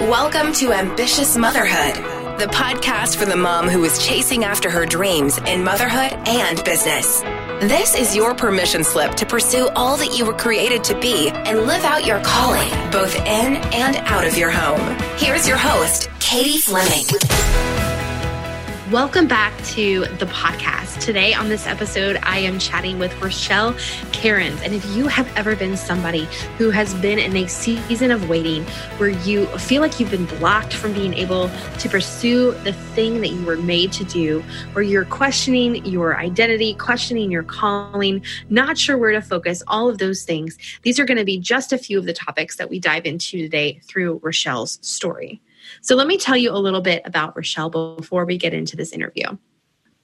Welcome to Ambitious Motherhood, the podcast for the mom who is chasing after her dreams in motherhood and business. This is your permission slip to pursue all that you were created to be and live out your calling, both in and out of your home. Here's your host, Katie Fleming. Welcome back to the podcast. Today on this episode, I am chatting with Rochelle Cairns. And if you have ever been somebody who has been in a season of waiting where you feel like you've been blocked from being able to pursue the thing that you were made to do, where you're questioning your identity, questioning your calling, not sure where to focus, all of those things, these are going to be just a few of the topics that we dive into today through Rochelle's story. So let me tell you a little bit about Rochelle before we get into this interview.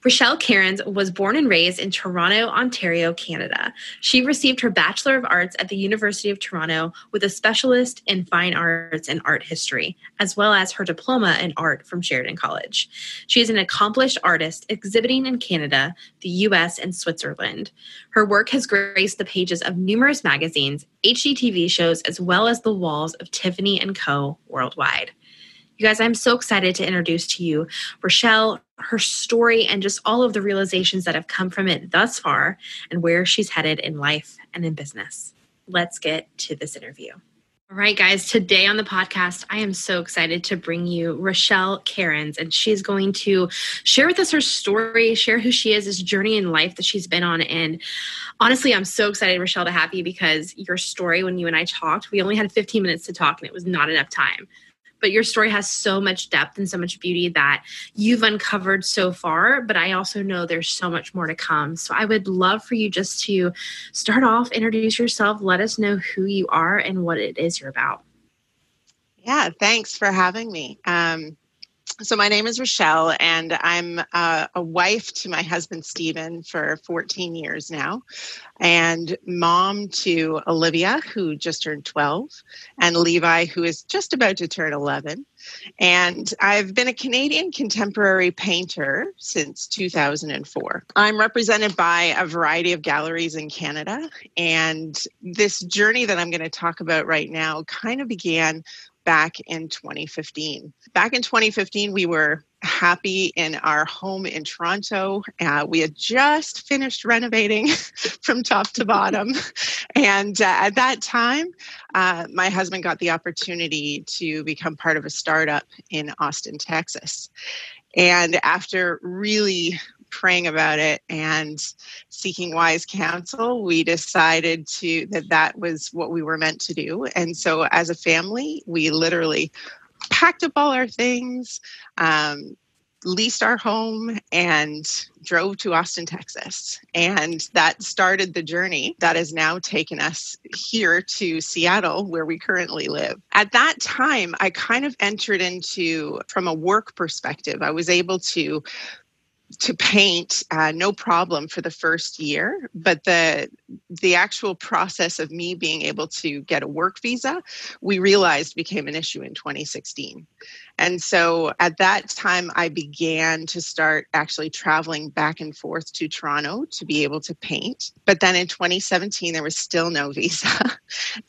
Rochelle Cairns was born and raised in Toronto, Ontario, Canada. She received her Bachelor of Arts at the University of Toronto with a specialist in fine arts and art history, as well as her diploma in art from Sheridan College. She is an accomplished artist exhibiting in Canada, the US, and Switzerland. Her work has graced the pages of numerous magazines, HGTV shows, as well as the walls of Tiffany & Co. worldwide. You guys, I'm so excited to introduce to you Rochelle, her story, and just all of the realizations that have come from it thus far and where she's headed in life and in business. Let's get to this interview. All right, guys, today on the podcast, I am so excited to bring you Rochelle Cairns, and she's going to share with us her story, share who she is, this journey in life that she's been on. And honestly, I'm so excited, Rochelle, to have you because your story, when you and I talked, we only had 15 minutes to talk, and it was not enough time but your story has so much depth and so much beauty that you've uncovered so far. But I also know there's so much more to come. So I would love for you just to start off, introduce yourself, let us know who you are and what it is you're about. Yeah, thanks for having me. Um, so my name is Rochelle, and I'm uh, a wife to my husband Stephen for 14 years now, and mom to Olivia, who just turned 12, and Levi, who is just about to turn 11. And I've been a Canadian contemporary painter since 2004. I'm represented by a variety of galleries in Canada, and this journey that I'm going to talk about right now kind of began back in 2015. Back in 2015, we were happy in our home in Toronto. Uh, we had just finished renovating from top to bottom. And uh, at that time, uh, my husband got the opportunity to become part of a startup in Austin, Texas. And after really praying about it and seeking wise counsel, we decided to that that was what we were meant to do. And so, as a family, we literally packed up all our things, um, leased our home, and drove to Austin, Texas. And that started the journey that has now taken us here to Seattle, where we currently live. At that time, I kind of entered into, from a work perspective, I was able to to paint uh, no problem for the first year but the the actual process of me being able to get a work visa we realized became an issue in 2016 and so at that time i began to start actually traveling back and forth to toronto to be able to paint. But then in 2017 there was still no visa.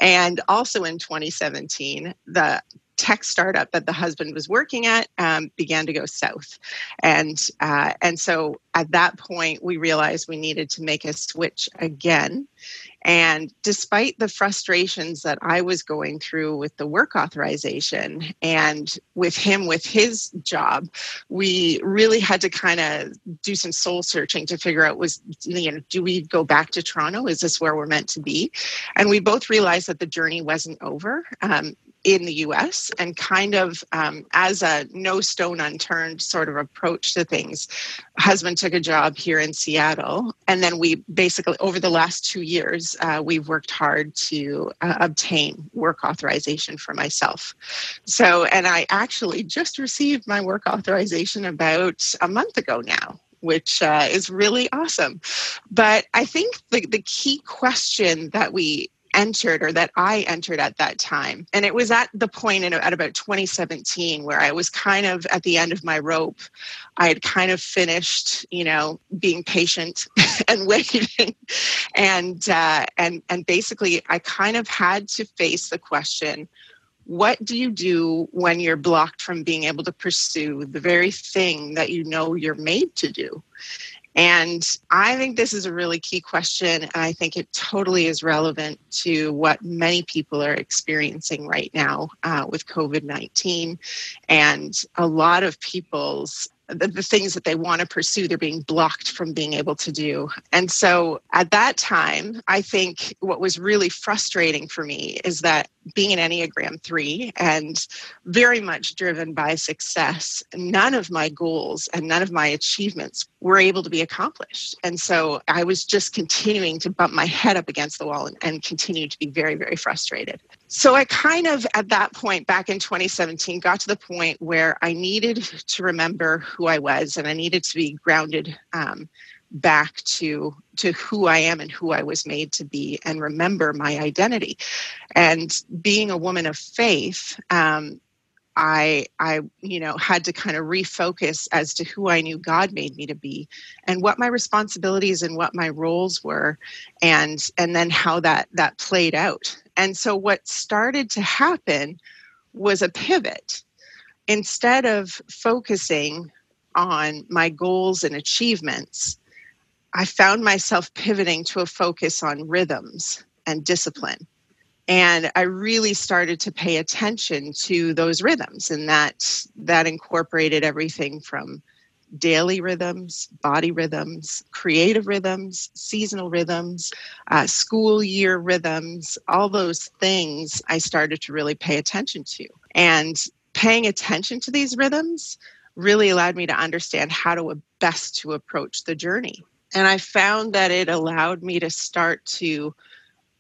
And also in 2017 the tech startup that the husband was working at um, began to go south, and uh, and so at that point we realized we needed to make a switch again. And despite the frustrations that I was going through with the work authorization and with him with his job, we really had to kind of do some soul searching to figure out was you know do we go back to Toronto? Is this where we're meant to be? And we both realized that the journey wasn't over. Um, in the US and kind of um, as a no stone unturned sort of approach to things. Husband took a job here in Seattle, and then we basically, over the last two years, uh, we've worked hard to uh, obtain work authorization for myself. So, and I actually just received my work authorization about a month ago now which uh, is really awesome. But I think the, the key question that we entered or that I entered at that time. And it was at the point in, at about 2017 where I was kind of at the end of my rope. I had kind of finished, you know, being patient and waiting, and uh, and and basically I kind of had to face the question: what do you do when you're blocked from being able to pursue the very thing that you know you're made to do? And I think this is a really key question. And I think it totally is relevant to what many people are experiencing right now uh, with COVID 19. And a lot of people's the, the, things that they want to pursue, they're being blocked from being able to do. And so at that time, I think what was really frustrating for me is that being an Enneagram 3 and very much driven by success, none of my goals and none of my achievements were able to be accomplished. And so I was just continuing to bump my head up against the wall and, and continue to be very, very frustrated. So I kind of, at that point back in 2017, got to the point where I needed to remember who I was and I needed to be grounded um, back to to who I am and who I was made to be and remember my identity. And being a woman of faith, um, I I you know had to kind of refocus as to who I knew God made me to be and what my responsibilities and what my roles were and and then how that that played out. And so what started to happen was a pivot. Instead of focusing on my goals and achievements, I found myself pivoting to a focus on rhythms and discipline. And I really started to pay attention to those rhythms, and that that incorporated everything from daily rhythms, body rhythms, creative rhythms, seasonal rhythms, uh, school year rhythms, all those things I started to really pay attention to. And paying attention to these rhythms really allowed me to understand how to best to approach the journey and I found that it allowed me to start to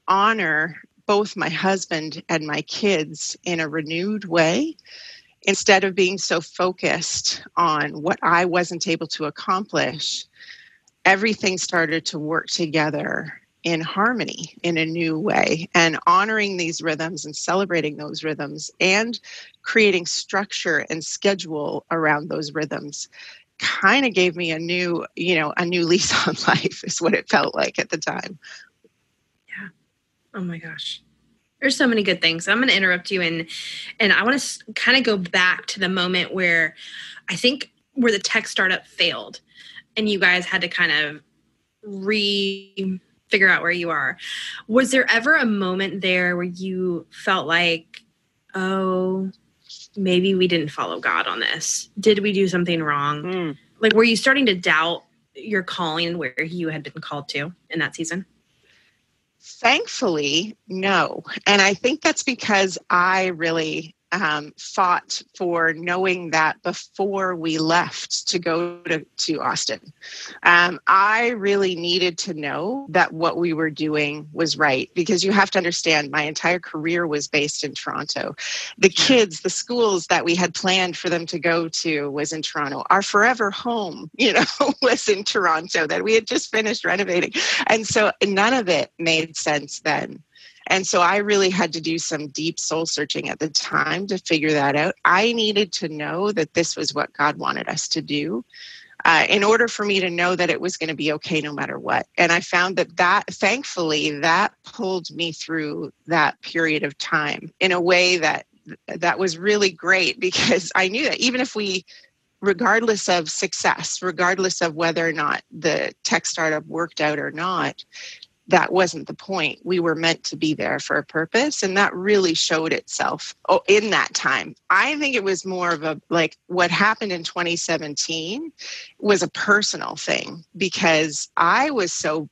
honor both my husband and my kids in a renewed way instead of being so focused on what I wasn't able to accomplish. Everything started to work together in harmony in a new way and honoring these rhythms and celebrating those rhythms and creating structure and schedule around those rhythms kind of gave me a new, you know, a new lease on life is what it felt like at the time. Yeah. Oh my gosh. There's so many good things. I'm going to interrupt you and and I want to kind of go back to the moment where I think where the tech startup failed and you guys had to kind of re figure out where you are. Was there ever a moment there where you felt like, oh, maybe we didn't follow God on this. Did we do something wrong? Mm. Like, were you starting to doubt your calling and where you had been called to in that season? Thankfully, no. And I think that's because I really um, fought for knowing that before we left to go to, to Austin. Um, I really needed to know that what we were doing was right because you have to understand my entire career was based in Toronto. The kids, the schools that we had planned for them to go to was in Toronto. Our forever home, you know, was in Toronto that we had just finished renovating. And so none of it made sense then. And so I really had to do some deep soul searching at the time to figure that out. I needed to know that this was what God wanted us to do. Uh, in order for me to know that it was going to be okay no matter what. And I found that that, thankfully, that pulled me through that period of time in a way that that was really great because I knew that even if we regardless of success, regardless of whether or not the tech startup worked out or not, that wasn't the point. We were meant to be there for a purpose, and that really showed itself oh, in that time. I think it was more of a like what happened in 2017 was a personal thing because I was so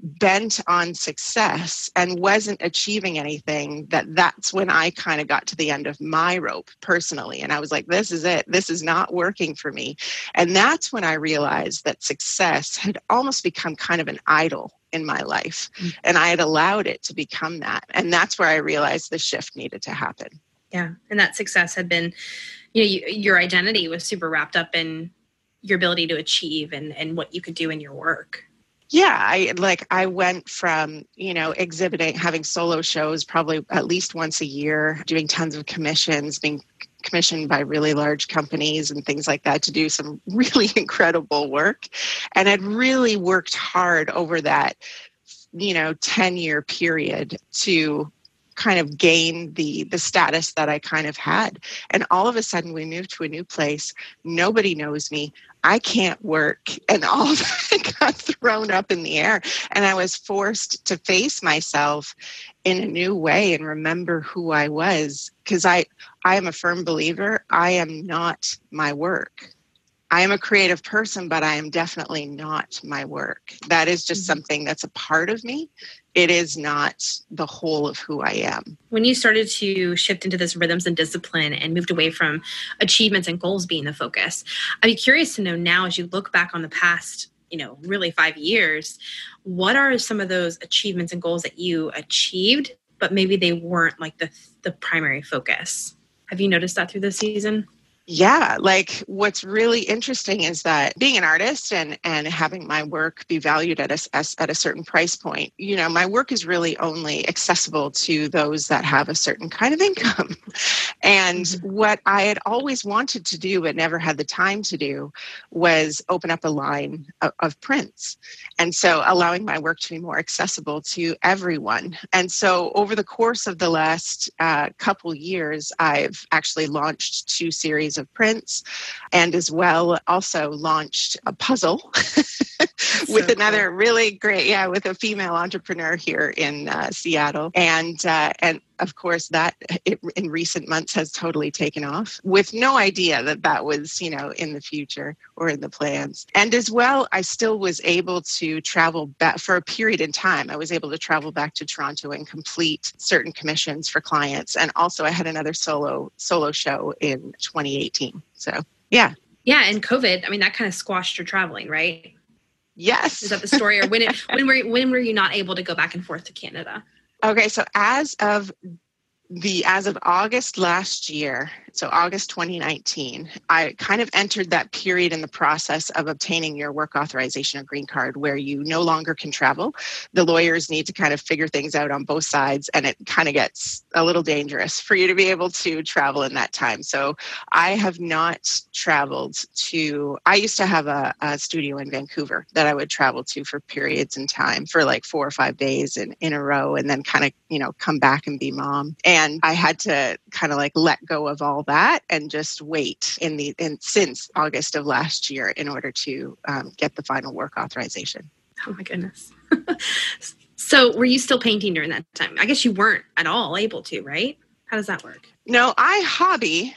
bent on success and wasn't achieving anything that that's when i kind of got to the end of my rope personally and i was like this is it this is not working for me and that's when i realized that success had almost become kind of an idol in my life. Mm-hmm. And I had allowed it to become that. And that's where I realized the shift needed to happen. Yeah. And that success had been, you know, you, your identity was super wrapped up in your ability to achieve and, and what you could do in your work. Yeah, I like I went from, you know, exhibiting having solo shows probably at least once a year, doing tons of commissions, being commissioned by really large companies and things like that to do some really incredible work. And i'd really worked hard over that you know 10 year period to kind of gain the the status that I kind of had. And all of a sudden we moved to a new place. Nobody knows me. I can't work. And all of that got thrown up in the air. And I was forced to face myself in a new way and remember who I was. Because I, I am a firm believer, I am not my work. I am a creative person, but I am definitely not my work. That is just mm-hmm. something that's a part of me. It is not the whole of who I am. When you started to shift into this rhythms and discipline and moved away from achievements and goals being the focus, I'd be curious to know now as you look back on the past, you know, really five years, what are some of those achievements and goals that you achieved, but maybe they weren't like the the primary focus? Have you noticed that through the season? Yeah like what's really interesting is that being an artist and and having my work be valued at a, at a certain price point you know my work is really only accessible to those that have a certain kind of income. And mm-hmm. what i had always wanted to do but never had the time to do was open up a line of, of prints. And so allowing my work to be more accessible to everyone. And so over the course of the last uh, couple years i've actually launched two series of prints, and as well also launched a puzzle with so another cool. really great, yeah, with a female entrepreneur here in uh, Seattle, and uh, and of course that eh, it, in recent months has totally taken off with no idea that that was you know in the future or in the plans. And as well i still was able to travel back for a period in time i was able to travel back to toronto and complete certain commissions for clients. And also i had another solo solo show in 2018 so yeah. Yeah and covid i mean that kind of squashed your traveling right? Yes. Is that the story? Or when it, when were when were you not able to go back and forth to canada Okay, so as of the as of August last year, so August 2019, I kind of entered that period in the process of obtaining your work authorization or green card where you no longer can travel. The lawyers need to kind of figure things out on both sides, and it kind of gets a little dangerous for you to be able to travel in that time. So I have not traveled to, I used to have a, a studio in Vancouver that I would travel to for periods in time for like four or five days in, in a row and then kind of, you know, come back and be mom. And I had to kind of like let go of all that and just wait in the in since August of last year in order to um, get the final work authorization. Oh my goodness. so were you still painting during that time? I guess you weren't at all able to, right? How does that work? No, I hobby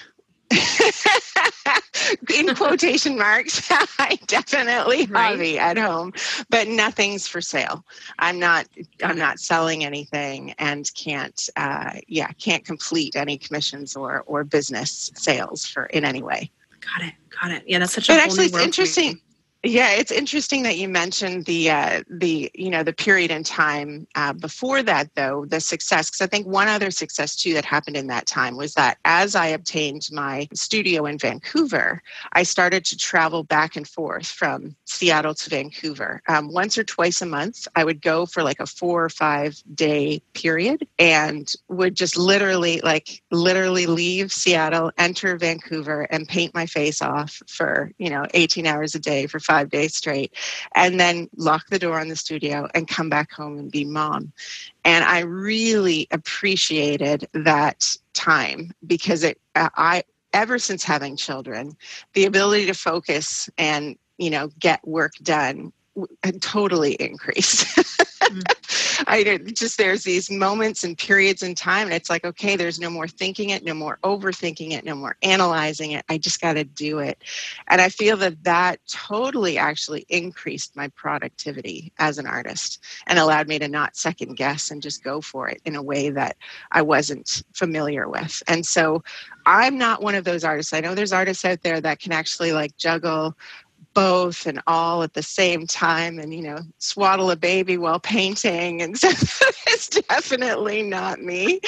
in quotation marks i definitely right. hobby at home but nothing's for sale. I'm not i'm not selling anything and can't uh, yeah can't complete any commissions or or business sales for in any way. Got it got it. Yeah that's such a but actually it's interesting yeah, it's interesting that you mentioned the uh, the you know the period in time uh, before that, though the success. Because I think one other success too that happened in that time was that as I obtained my studio in Vancouver, I started to travel back and forth from Seattle to Vancouver um, once or twice a month. I would go for like a four or five day period and would just literally like literally leave Seattle, enter Vancouver, and paint my face off for you know 18 hours a day for five days straight, and then lock the door on the studio and come back home and be mom. And I really appreciated that time because it, uh, I, ever since having children, the ability to focus and, you know, get work done totally increased. mm. I just there's these moments and periods in time, and it's like, okay, there's no more thinking it, no more overthinking it, no more analyzing it. I just got to do it, and I feel that that totally actually increased my productivity as an artist and allowed me to not second guess and just go for it in a way that I wasn't familiar with. And so, I'm not one of those artists. I know there's artists out there that can actually like juggle both and all at the same time and you know swaddle a baby while painting and so it's definitely not me.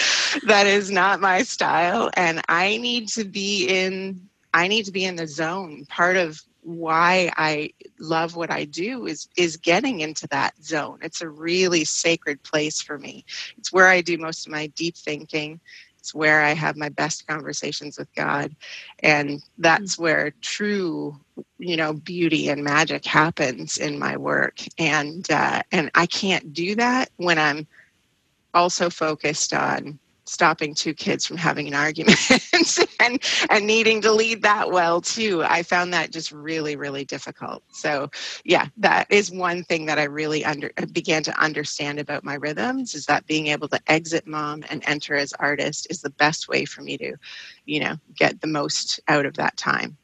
That is not my style and i need to be in i need to be in the zone. Part of why i love what i do is is getting into that zone. It's a really sacred place for me. It's where i do most of my deep thinking it's where I have my best conversations with God. And that's mm-hmm. where true, you know, beauty and magic happens in my work. And uh, and I can't do that when I'm also focused on stopping two kids from having an argument and and needing to lead that well too. I found that just really really difficult. So yeah that is one thing that i really under uh, began to understand about my rhythms is that being able to exit mom and enter as artist is the best way for me to you know get the most out of that time.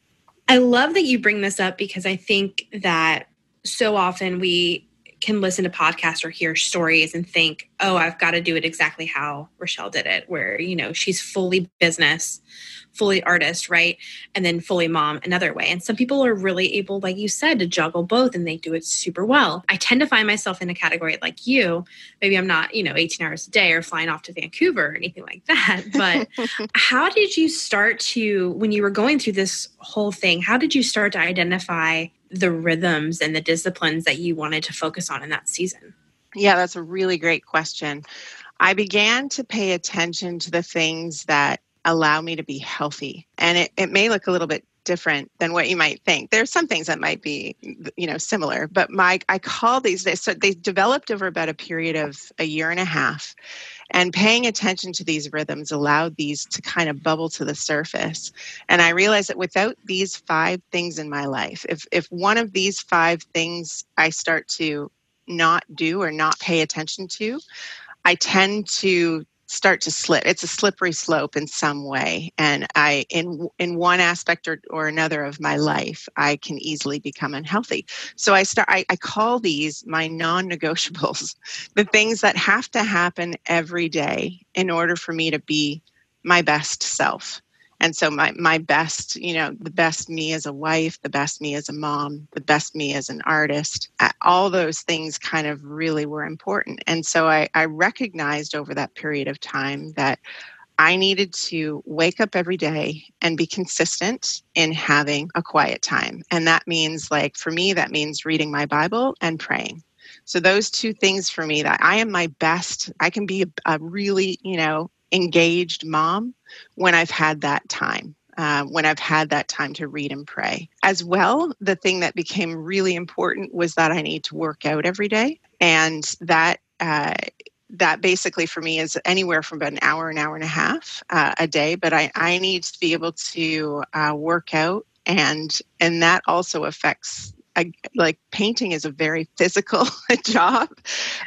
I love that you bring this up because i think that so often we can listen to podcasts or hear stories and think, oh, I've got to do it exactly how Rochelle did it, where, you know, she's fully business, fully artist, right? And then fully mom another way. And some people are really able, like you said, to juggle both and they do it super well. I tend to find myself in a category like you. Maybe I'm not, you know, 18 hours a day or flying off to Vancouver or anything like that. But how did you start to, when you were going through this whole thing, how did you start to identify the rhythms and the disciplines that you wanted to focus on in that season? Yeah, that's a really great question. I began to pay attention to the things that allow me to be healthy. And it, it may look a little bit different than what you might think. There's some things that might be, you know, similar, but my I call these they, so they developed over about a period of a year and a half. And paying attention to these rhythms allowed these to kind of bubble to the surface. And I realized that without these five things in my life, if if one of these five things I start to not do or not pay attention to, I tend to start to slip. It's a slippery slope in some way and i in in one aspect or, or another of my life i can easily become unhealthy. So i start I, I call these my non-negotiables the things that have to happen every day in order for me to be my best self and so my my best you know the best me as a wife the best me as a mom the best me as an artist all those things kind of really were important and so i, I recognized over that period of time that I needed to wake up every day and be consistent in having a quiet time. And that means, like, for me, that means reading my Bible and praying. So, those two things for me that I am my best, I can be a, a really, you know, engaged mom when I've had that time. Uh, when I've had that time to read and pray. As well, the thing that became really important was that I need to work out every day. And that uh, that basically for me is anywhere from about an hour, an hour and a half uh, a day. But I, I need to be able to uh, work out and and that also affects I, like painting is a very physical job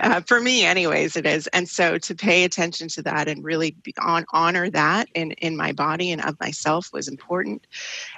uh, for me anyways it is. And so to pay attention to that and really on, honor that in, in my body and of myself was important.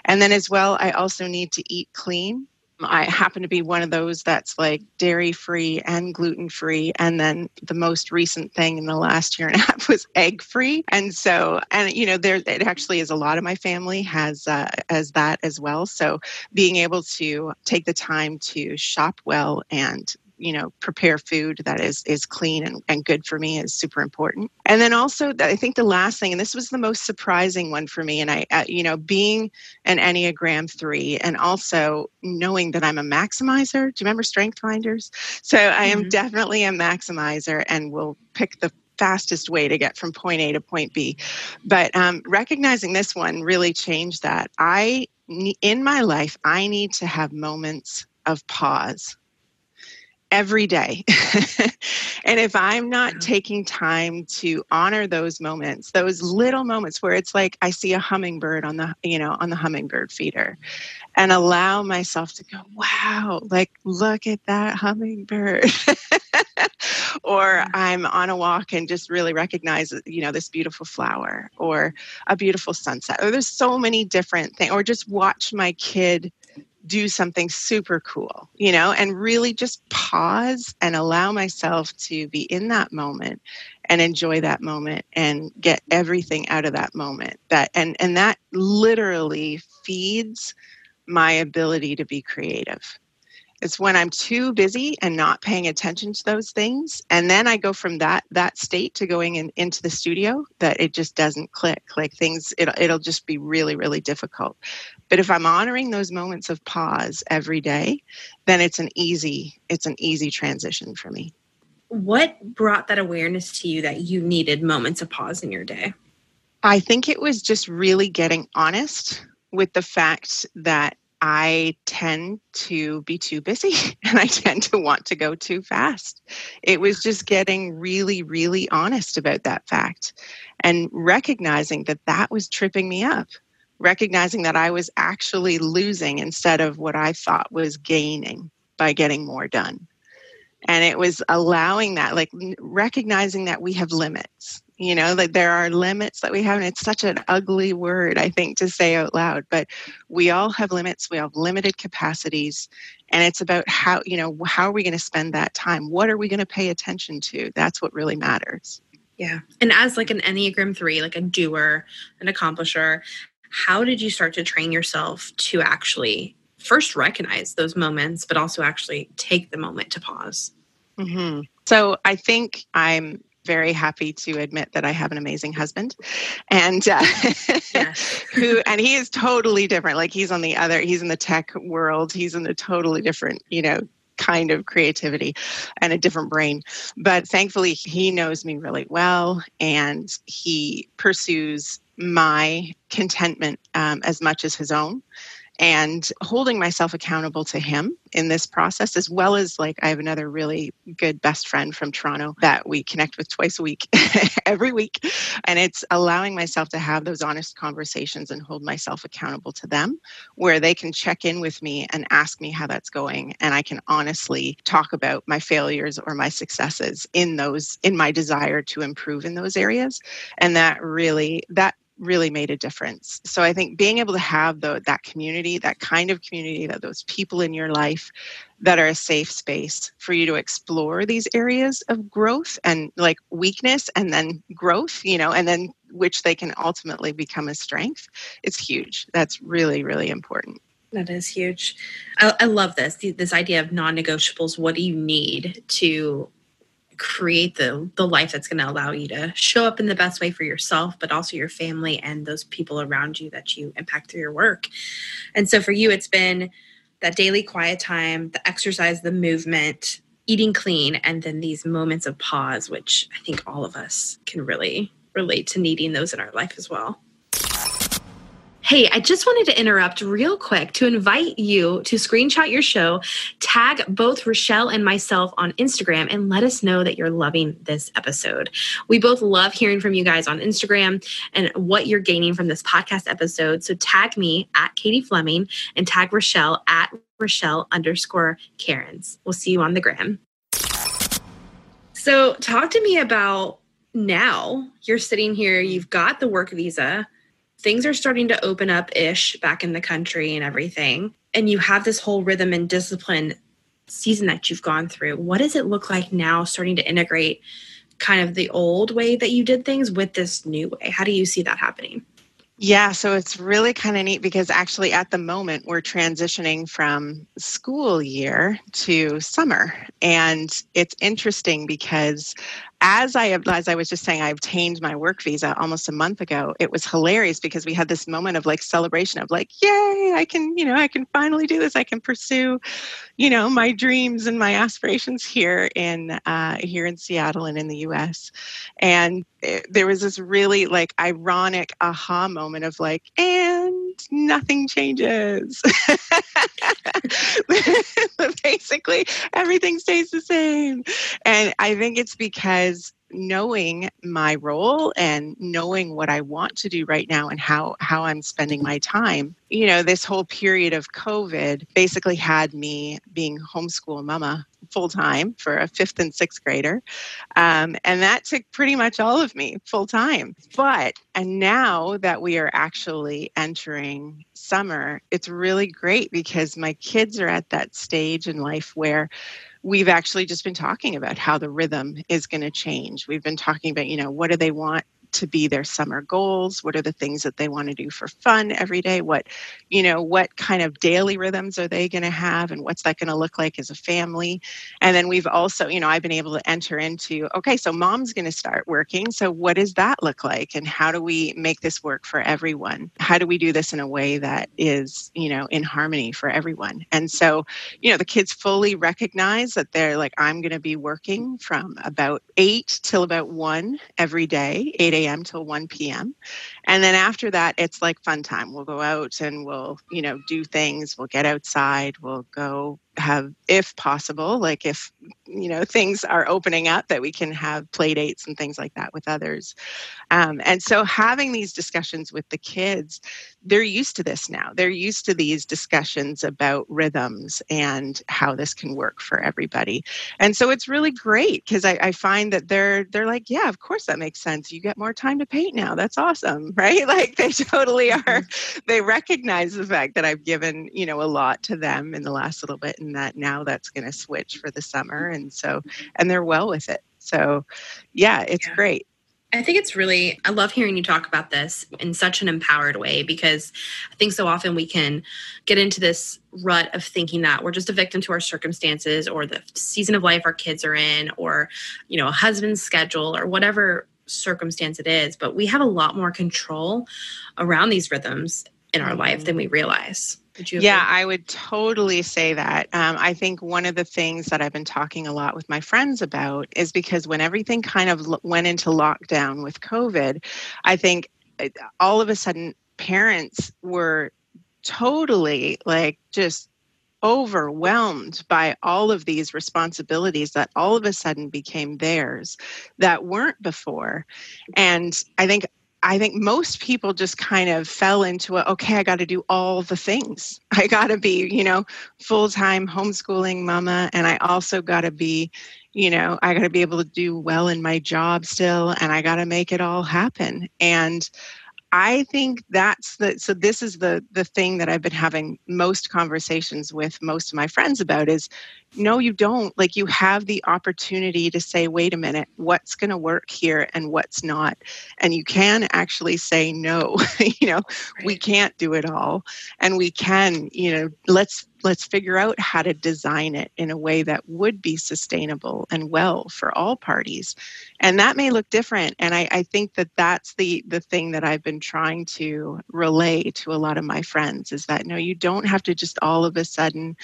And then as well i also need to eat clean I happen to be one of those that's like dairy free and gluten free. And then the most recent thing in the last year and a half was egg free. And so, and you know, there it actually is a lot of my family has uh, as that as well. So being able to take the time to shop well and you know prepare food that is is clean and, and good for me is super important and then also i think the last thing and this was the most surprising one for me and i uh, you know being an enneagram 3 and also knowing that i'm a maximizer do you remember strength finders so i am mm-hmm. definitely a maximizer and will pick the fastest way to get from point A to point B. But um, recognizing this one really changed that. I, in my life, I need to have moments of pause every day. and if I'm not taking time to honor those moments, those little moments where it's like I see a hummingbird on the, you know, on the hummingbird feeder and allow myself to go, wow, like look at that hummingbird. or I'm on a walk and just really recognize, you know, this beautiful flower or a beautiful sunset. Or there's so many different things. Or just watch my kid do something super cool, you know, and really just pause and allow myself to be in that moment and enjoy that moment and get everything out of that moment. That and and that literally feeds my ability to be creative. It's when I'm too busy and not paying attention to those things. And then I go from that that state to going in, into the studio that it just doesn't click. Like things it'll it'll just be really, really difficult. But if I'm honoring those moments of pause every day, then it's an easy, it's an easy transition for me. What brought that awareness to you that you needed moments of pause in your day? I think it was just really getting honest with the fact that I tend to be too busy and I tend to want to go too fast. It was just getting really, really honest about that fact and recognizing that that was tripping me up, recognizing that I was actually losing instead of what I thought was gaining by getting more done. And it was allowing that, like recognizing that we have limits you know like there are limits that we have and it's such an ugly word i think to say out loud but we all have limits we have limited capacities and it's about how you know how are we going to spend that time? What are we going to pay attention to? That's what really matters. Yeah. And as like an enneagram 3 like a doer an accomplisher how did you start to train yourself to actually first recognize those moments but also actually take the moment to pause? Mm-hmm. so i think i'm very happy to admit that I have an amazing husband, and uh, who and he is totally different. Like he's on the other, he's in the tech world. He's in a totally different, you know, kind of creativity and a different brain. But thankfully, he knows me really well, and he pursues my contentment um, as much as his own and holding myself accountable to him in this process as well as like i have another really good best friend from toronto that we connect with twice a week every week. And it's allowing myself to have those honest conversations and hold myself accountable to them where they can check in with me and ask me how that's going. And i can honestly talk about my failures or my successes in those in my desire to improve in those areas. And that really that really made a difference. So I think being able to have the, that community, that kind of community, that those people in your life that are a safe space for you to explore these areas of growth and like weakness and then growth, you know, and then which they can ultimately become a strength. It's huge. That's really, really important. That is huge. I, I love this this idea of non-negotiables. What do you need to create the the life that's going to allow you to show up in the best way for yourself but also your family and those people around you that you impact through your work. And so for you it's been that daily quiet time the exercise the movement eating clean and then these moments of pause which i think all of us can really relate to needing those in our life as well Hey, I just wanted to interrupt real quick to invite you to screenshot your show, tag both Rochelle and myself on Instagram, and let us know that you're loving this episode. We both love hearing from you guys on Instagram and what you're gaining from this podcast episode. So tag me at Katie Fleming and tag Rochelle at Rochelle underscore Cairns. We'll see you on the gram. So, talk to me about now. You're sitting here, you've got the work visa things are starting to open up ish back in the country and everything, and you have this whole rhythm and discipline season that you've gone through, what does it look like now starting to integrate kind of the old way that you did things with this new way? How do you see that happening? Yeah, so it's really kind of neat because actually at the moment we're transitioning from school year to summer. And it's interesting because as I as I was just saying, I obtained my work visa almost a month ago. It was hilarious because we had this moment of like celebration of like, yay, I can, you know, I can finally do this. I can pursue, you know, my dreams and my aspirations here in uh, here in Seattle and in the U.S. And it, there was this really like ironic aha moment of like, and nothing changes. Basically, everything stays the same. And I think it's because knowing my role and knowing what I want to do right now and how how I'm spending my time. You know, this whole period of COVID basically had me being homeschool mama full time for a fifth and sixth grader. Um, and that took pretty much all of me full time. But, and now that we are actually entering summer, it's really great because my kids are at that stage in life where we've actually just been talking about how the rhythm is going to change. We've been talking about, you know, what do they want to be their summer goals? What are the things that they want to do for fun every day? What you know what kind of daily rhythms are they going to have and what's that going to look like as a family? And then we've also you know i've been able to enter into okay so mom's going to start working so what does that look like? And how do we make this work for everyone? How do we do this in a way that is you know in harmony for everyone? And so you know the kids fully recognize that they're like i'm going to be working from about 8 till about 1 every day 8 a a.m. till 1 p.m. And then after that, it's like fun time. We'll go out and we'll, you know, do things. We'll get outside. We'll go have if possible like if you know things are opening up that we can have play dates and things like that with others. Um, and so having these discussions with the kids they're used to this now. They're used to these discussions about rhythms and how this can work for everybody. And so it's really great because I, I find that they're they're like yeah of course that makes sense. You get more time to paint now. That's awesome right? Like they totally are. Mm-hmm. they recognize the fact that i've given you know a lot to them in the last little bit and that now that's going to switch for the summer and so and they're well with it so yeah it's yeah. great I think it's really, I love hearing you talk about this in such an empowered way because I think so often we can get into this rut of thinking that we're just a victim to our circumstances or the season of life our kids are in or, you know, a husband's schedule or whatever circumstance it is. But we have a lot more control around these rhythms in our life mm-hmm. than we realize yeah, I would totally say that. Um, I think one of the things that I've been talking a lot with my friends about is because when everything kind of lo- went into lockdown with COVID, I think uh, all of a sudden parents were totally like just overwhelmed by all of these responsibilities that all of a sudden became theirs that weren't before. And I think I think most people just kind of fell into it. Okay, I got to do all the things. I got to be, you know, full time homeschooling mama, and I also got to be, you know, I got to be able to do well in my job still, and I got to make it all happen. And I think that's the so this is the the thing that I've been having most conversations with most of my friends about is no you don't. Like you have the opportunity to say wait a minute what's going to work here and what's not? And you can actually say no you know? Right. we can't do it all. And we can you know let's let's figure out how to design it in a way that would be sustainable and well for all parties. And that may look different. And I, I, think that that's the the thing that i've been trying to relay to a lot of my friends is that no you don't have to just all of a sudden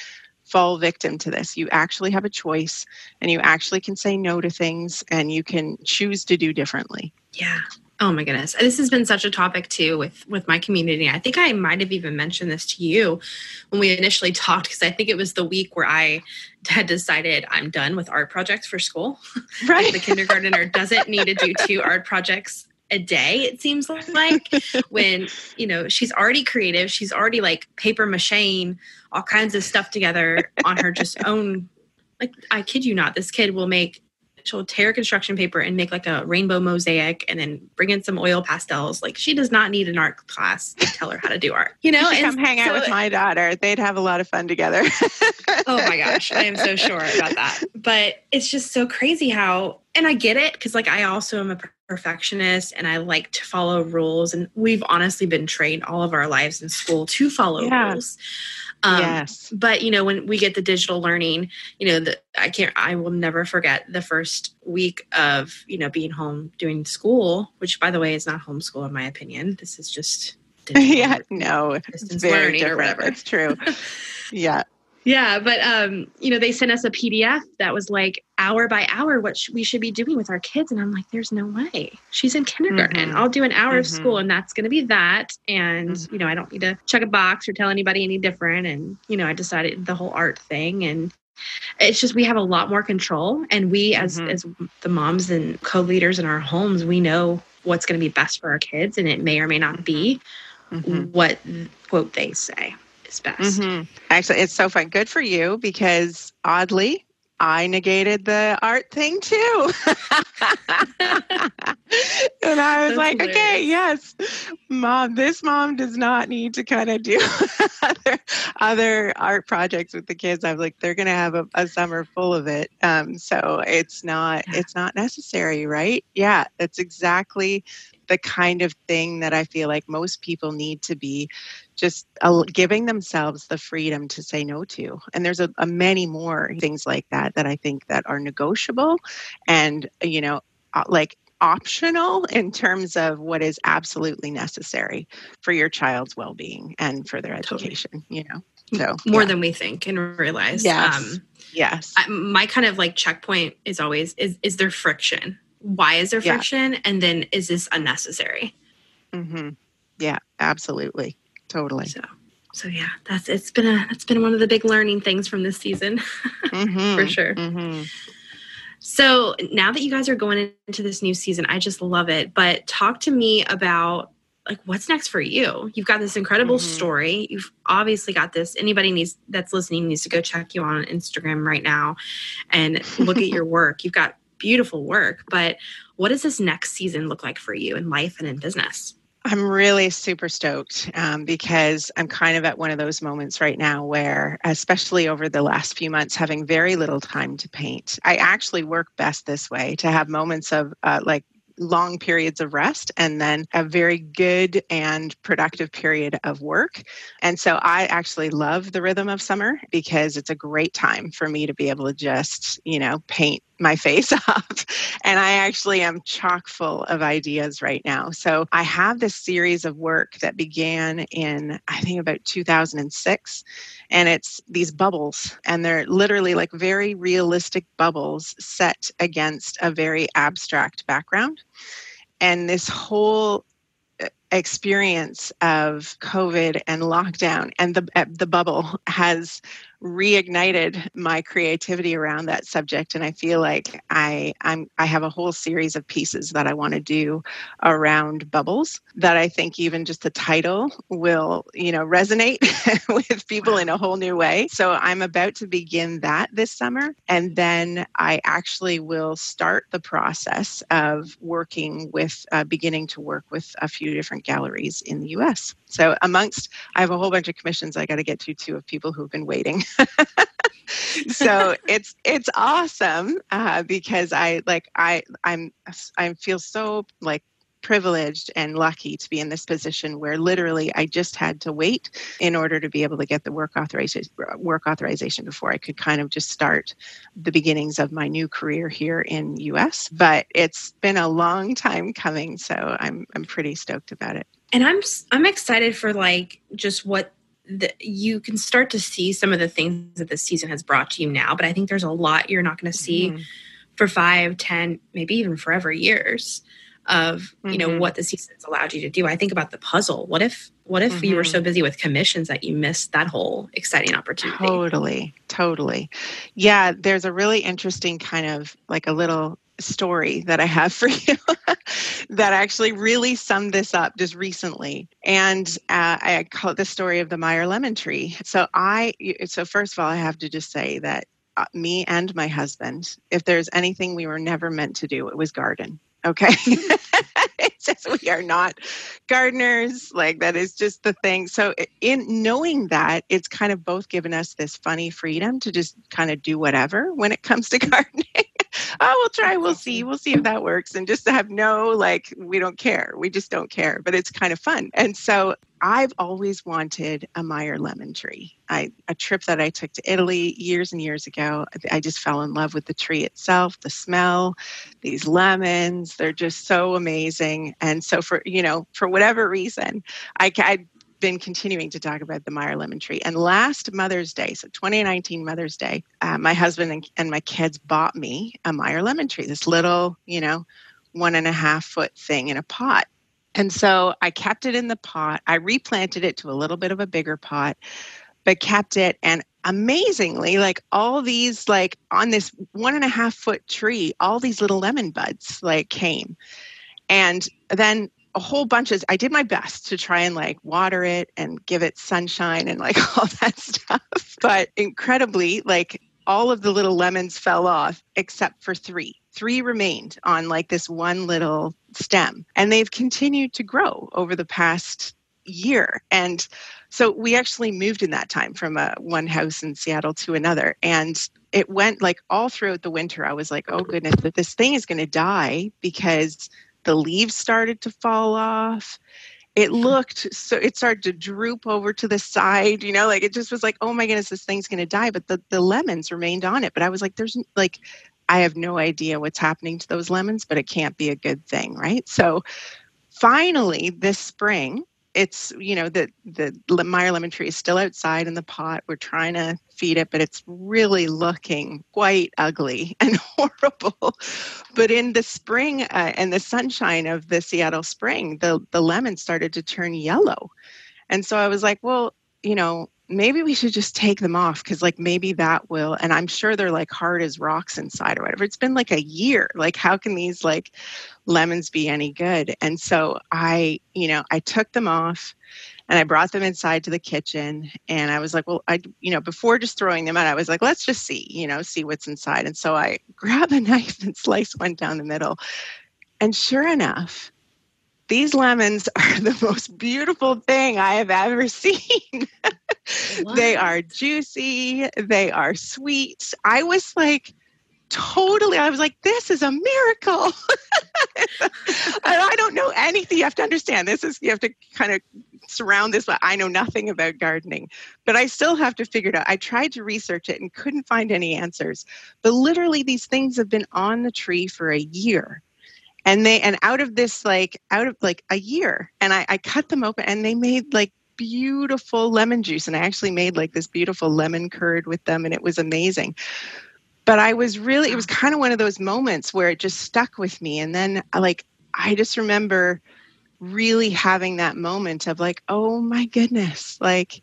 fall victim to this you actually have a choice and you actually can say no to things and you can choose to do differently yeah Oh my goodness. This has been such a topic too with with my community. I think I might have even mentioned this to you when we initially talked because I think it was the week where I had decided I'm done with art projects for school. Right. the kindergartner doesn't need to do two art projects a day it seems like when you know she's already creative she's already like paper mache all kinds of stuff together on her just own like i kid you not this kid will make she'll tear construction paper and make like a rainbow mosaic and then bring in some oil pastels. Like she does not need an art class to tell her how to do art. You know, and come hang so, out with my daughter. They'd have a lot of fun together. oh my gosh, I am so sure about that. But it's just so crazy how and I get it because like I also am a perfectionist and I like to follow rules and we've honestly been trained all of our lives in school to follow yeah. rules. Um, yes. But you know, when we get the digital learning, you know, the, I can't, I will never forget the first week of you know being home doing school, which by the way is not homeschool in my opinion. This is just yeah, no, it's very different. It's true. yeah. Yeah, but um, you know, they sent us a PDF that was like hour by hour what sh- we should be doing with our kids, and I'm like, "There's no way. She's in kindergarten. Mm-hmm. I'll do an hour mm-hmm. of school, and that's going to be that. And mm-hmm. you know, I don't need to check a box or tell anybody any different. And you know, I decided the whole art thing, and it's just we have a lot more control, and we as mm-hmm. as the moms and co-leaders in our homes, we know what's going to be best for our kids, and it may or may not be mm-hmm. what quote they say is best. Mm-hmm. Actually, it's so fun. Good for you because oddly, I negated the art thing too. and I was That's like, hilarious. okay, yes, mom, this mom does not need to kind of do other, other art projects with the kids. I'm like, they're going to have a, a, summer full of it. Um, so it's not, it's not necessary, right? Yeah, that's exactly the kind of thing that I feel like most people need to be just giving themselves the freedom to say no to. And there's a, a many more things like that that I think that are negotiable and, you know, uh, like optional in terms of what is absolutely necessary for your child's well-being and for their education totally. you know so more yeah. than we think and realize yes. Um, yes I, my kind of like checkpoint is always is is there friction why is there friction? Yeah. And then is this unnecessary? Mm-hmm. Yeah, absolutely. Totally. So, so yeah, that's it's been a it's been one of the big learning things from this season, mm-hmm. for sure. Mm-hmm. So now that you guys are going into this new season, I just love it. But talk to me about like what's next for you you've got this incredible mm-hmm. story you've obviously got this anybody needs that's listening needs to go check you on instagram right now and look at your work you've got beautiful work but what does this next season look like for you in life and in business I'm really super stoked um, because I'm kind of at one of those moments right now where, especially over the last few months, having very little time to paint. I actually work best this way to have moments of uh, like long periods of rest and then a very good and productive period of work. And so I actually love the rhythm of summer because it's a great time for me to be able to just, you know, paint my face up. And I actually am chock full of ideas right now. So I have this series of work that began in, I think, about 2006. And it's these bubbles, and they're literally like very realistic bubbles set against a very abstract background. And this whole experience of COVID and lockdown and the uh, the bubble has reignited my creativity around that subject. And i feel like i i'm i have a whole series of pieces that i want to do around bubbles that i think even just the title will you know resonate with people in a whole new way. So i'm about to begin that this summer and then i actually will start the process of working with uh, beginning to work with a few different galleries in the us so amongst i have a whole bunch of commissions i got to get to too of people who've been waiting. So it's it's awesome uh, because I like I I'm I feel so like privileged and lucky to be in this position where literally I just had to wait in order to be able to get the work authorization work authorization before I could kind of just start the beginnings of my new career here in US but it's been a long time coming so I'm I'm pretty stoked about it. And I'm I'm excited for like just what the, you can start to see some of the things that this season has brought to you now, but I think there's a lot you're not going to see mm-hmm. for five, ten, maybe even forever years of mm-hmm. you know mm-hmm. what the season's allowed you to do. I think about the puzzle. What if what if mm-hmm. you were so mm-hmm. busy with commissions that you missed that whole exciting opportunity? Totally, totally. Yeah, there's a really interesting kind of like a little story that I have for you that actually really summed this up just recently. And uh, I call it the story of the Meyer lemon tree. So I, so first of all, I have to just say that uh, me and my husband, if there's anything we were never meant to do, it was garden. Okay. it's just we are not gardeners. Like that is just the thing. So in knowing that, it's kind of both given us this funny freedom to just kind of do whatever when it comes to gardening oh, we'll try, we'll see, we'll see if that works. And just to have no, like, we don't care. We just don't care. But it's kind of fun. And so I've always wanted a Meyer lemon tree. I, a trip that I took to Italy years and years ago, I just fell in love with the tree itself, the smell, these lemons. They're just so amazing. And so, for, you know, for whatever reason, I, I been continuing to talk about the Meyer lemon tree. And last Mother's Day, so 2019 Mother's Day, uh, my husband and, and my kids bought me a Meyer lemon tree, this little, you know, one and a half foot thing in a pot. And so I kept it in the pot. I replanted it to a little bit of a bigger pot, but kept it. And amazingly, like all these, like on this one and a half foot tree, all these little lemon buds like came. And then a whole bunch of i did my best to try and like water it and give it sunshine and like all that stuff but incredibly like all of the little lemons fell off except for three. Three remained on like this one little stem and they've continued to grow over the past year. And so we actually moved in that time from a one house in seattle to another and it went like all throughout the winter i was like oh goodness that this thing is going to die because the leaves started to fall off. It hmm. looked so it started to droop over to the side you know like it just was like oh my goodness this thing's going to die. But the, the lemons remained on it. But i was like there's like i have no idea what's happening to those lemons but it can't be a good thing right? So finally this spring it's you know the the Meyer lemon tree is still outside in the pot. We're trying to feed it, but it's really looking quite ugly and horrible. But in the spring uh, and the sunshine of the Seattle spring, the the lemon started to turn yellow, and so I was like, well, you know, maybe we should just take them off because like maybe that will and i'm sure they're like hard as rocks inside or whatever. It's been like a year. Like how can these like lemons be any good? And so i you know i took them off and i brought them inside to the kitchen and i was like well i you know before just throwing them out i was like let's just see you know see what's inside. And so i grabbed a knife and sliced one down the middle. And sure enough these lemons are the most beautiful thing I have ever seen. They are juicy, they are sweet. I was like, totally, I was like, this is a miracle. I don't know anything. You have to understand this is, you have to kind of surround this. but I know nothing about gardening, but I still have to figure it out. I tried to research it and couldn't find any answers. But literally, these things have been on the tree for a year and they and out of this like out of like a year and I, I cut them open and they made like beautiful lemon juice and i actually made like this beautiful lemon curd with them and it was amazing. But i was really it was kind of one of those moments where it just stuck with me and then like i just remember really having that moment of like oh my goodness like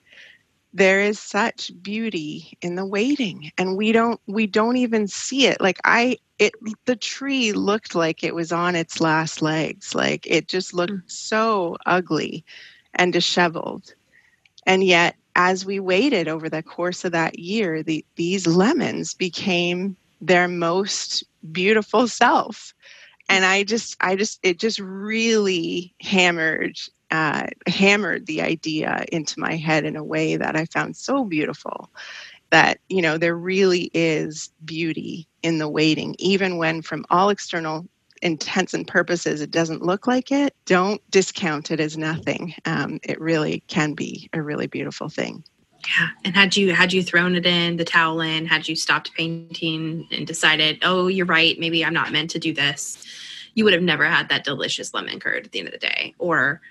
there is such beauty in the waiting and we don't we don't even see it. Like i it the tree looked like it was on its last legs. Like it just looked mm. so ugly and disheveled. And yet as we waited over the course of that year the, these lemons became their most beautiful self. And i just i just it just really hammered uh, hammered the idea into my head in a way that i found so beautiful that you know there really is beauty in the waiting even when from all external intents and purposes it doesn't look like it don't discount it as nothing. Um, it really can be a really beautiful thing. Yeah. And had you had you thrown it in the towel in had you stopped painting and decided oh you're right maybe i'm not meant to do this you would have never had that delicious lemon curd at the end of the day. Or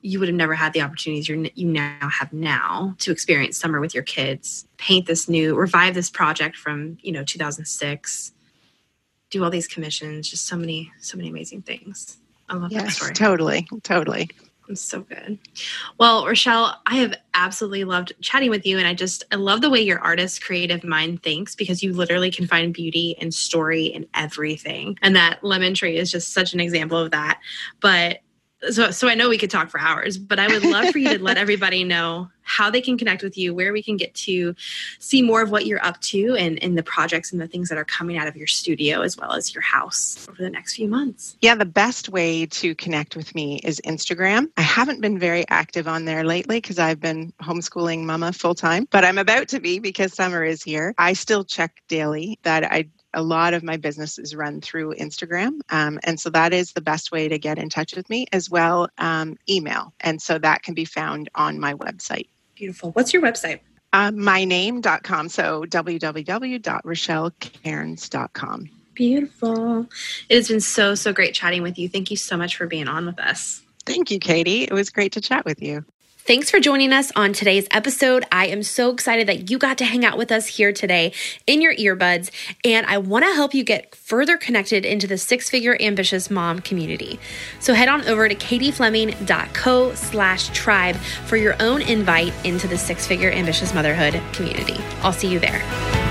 you would have never had the opportunities you you now have now to experience summer with your kids, paint this new, revive this project from you know 2006, do all these commissions, just so many so many amazing things. I love yes, that story. Totally, totally. I'm so good. Well, Rochelle, I have absolutely loved chatting with you. And I just, I love the way your artist creative mind thinks because you literally can find beauty and story in everything. And that lemon tree is just such an example of that. But so so I know we could talk for hours, but I would love for you to let everybody know how they can connect with you, where we can get to see more of what you're up to and, and the projects and the things that are coming out of your studio as well as your house over the next few months. Yeah, the best way to connect with me is Instagram. I haven't been very active on there lately because I've been homeschooling mama full time, but I'm about to be because summer is here. I still check daily that I a lot of my business is run through Instagram. Um, and so that is the best way to get in touch with me, as well um, email. And so that can be found on my website. Beautiful. What's your website? Uh, myname.com. So www.rochellecairns.com. Beautiful. It has been so, so great chatting with you. Thank you so much for being on with us. Thank you, Katie. It was great to chat with you. Thanks for joining us on today's episode. I am so excited that you got to hang out with us here today in your earbuds, and I want to help you get further connected into the six figure ambitious mom community. So head on over to katiefleming.co slash tribe for your own invite into the six figure ambitious motherhood community. I'll see you there.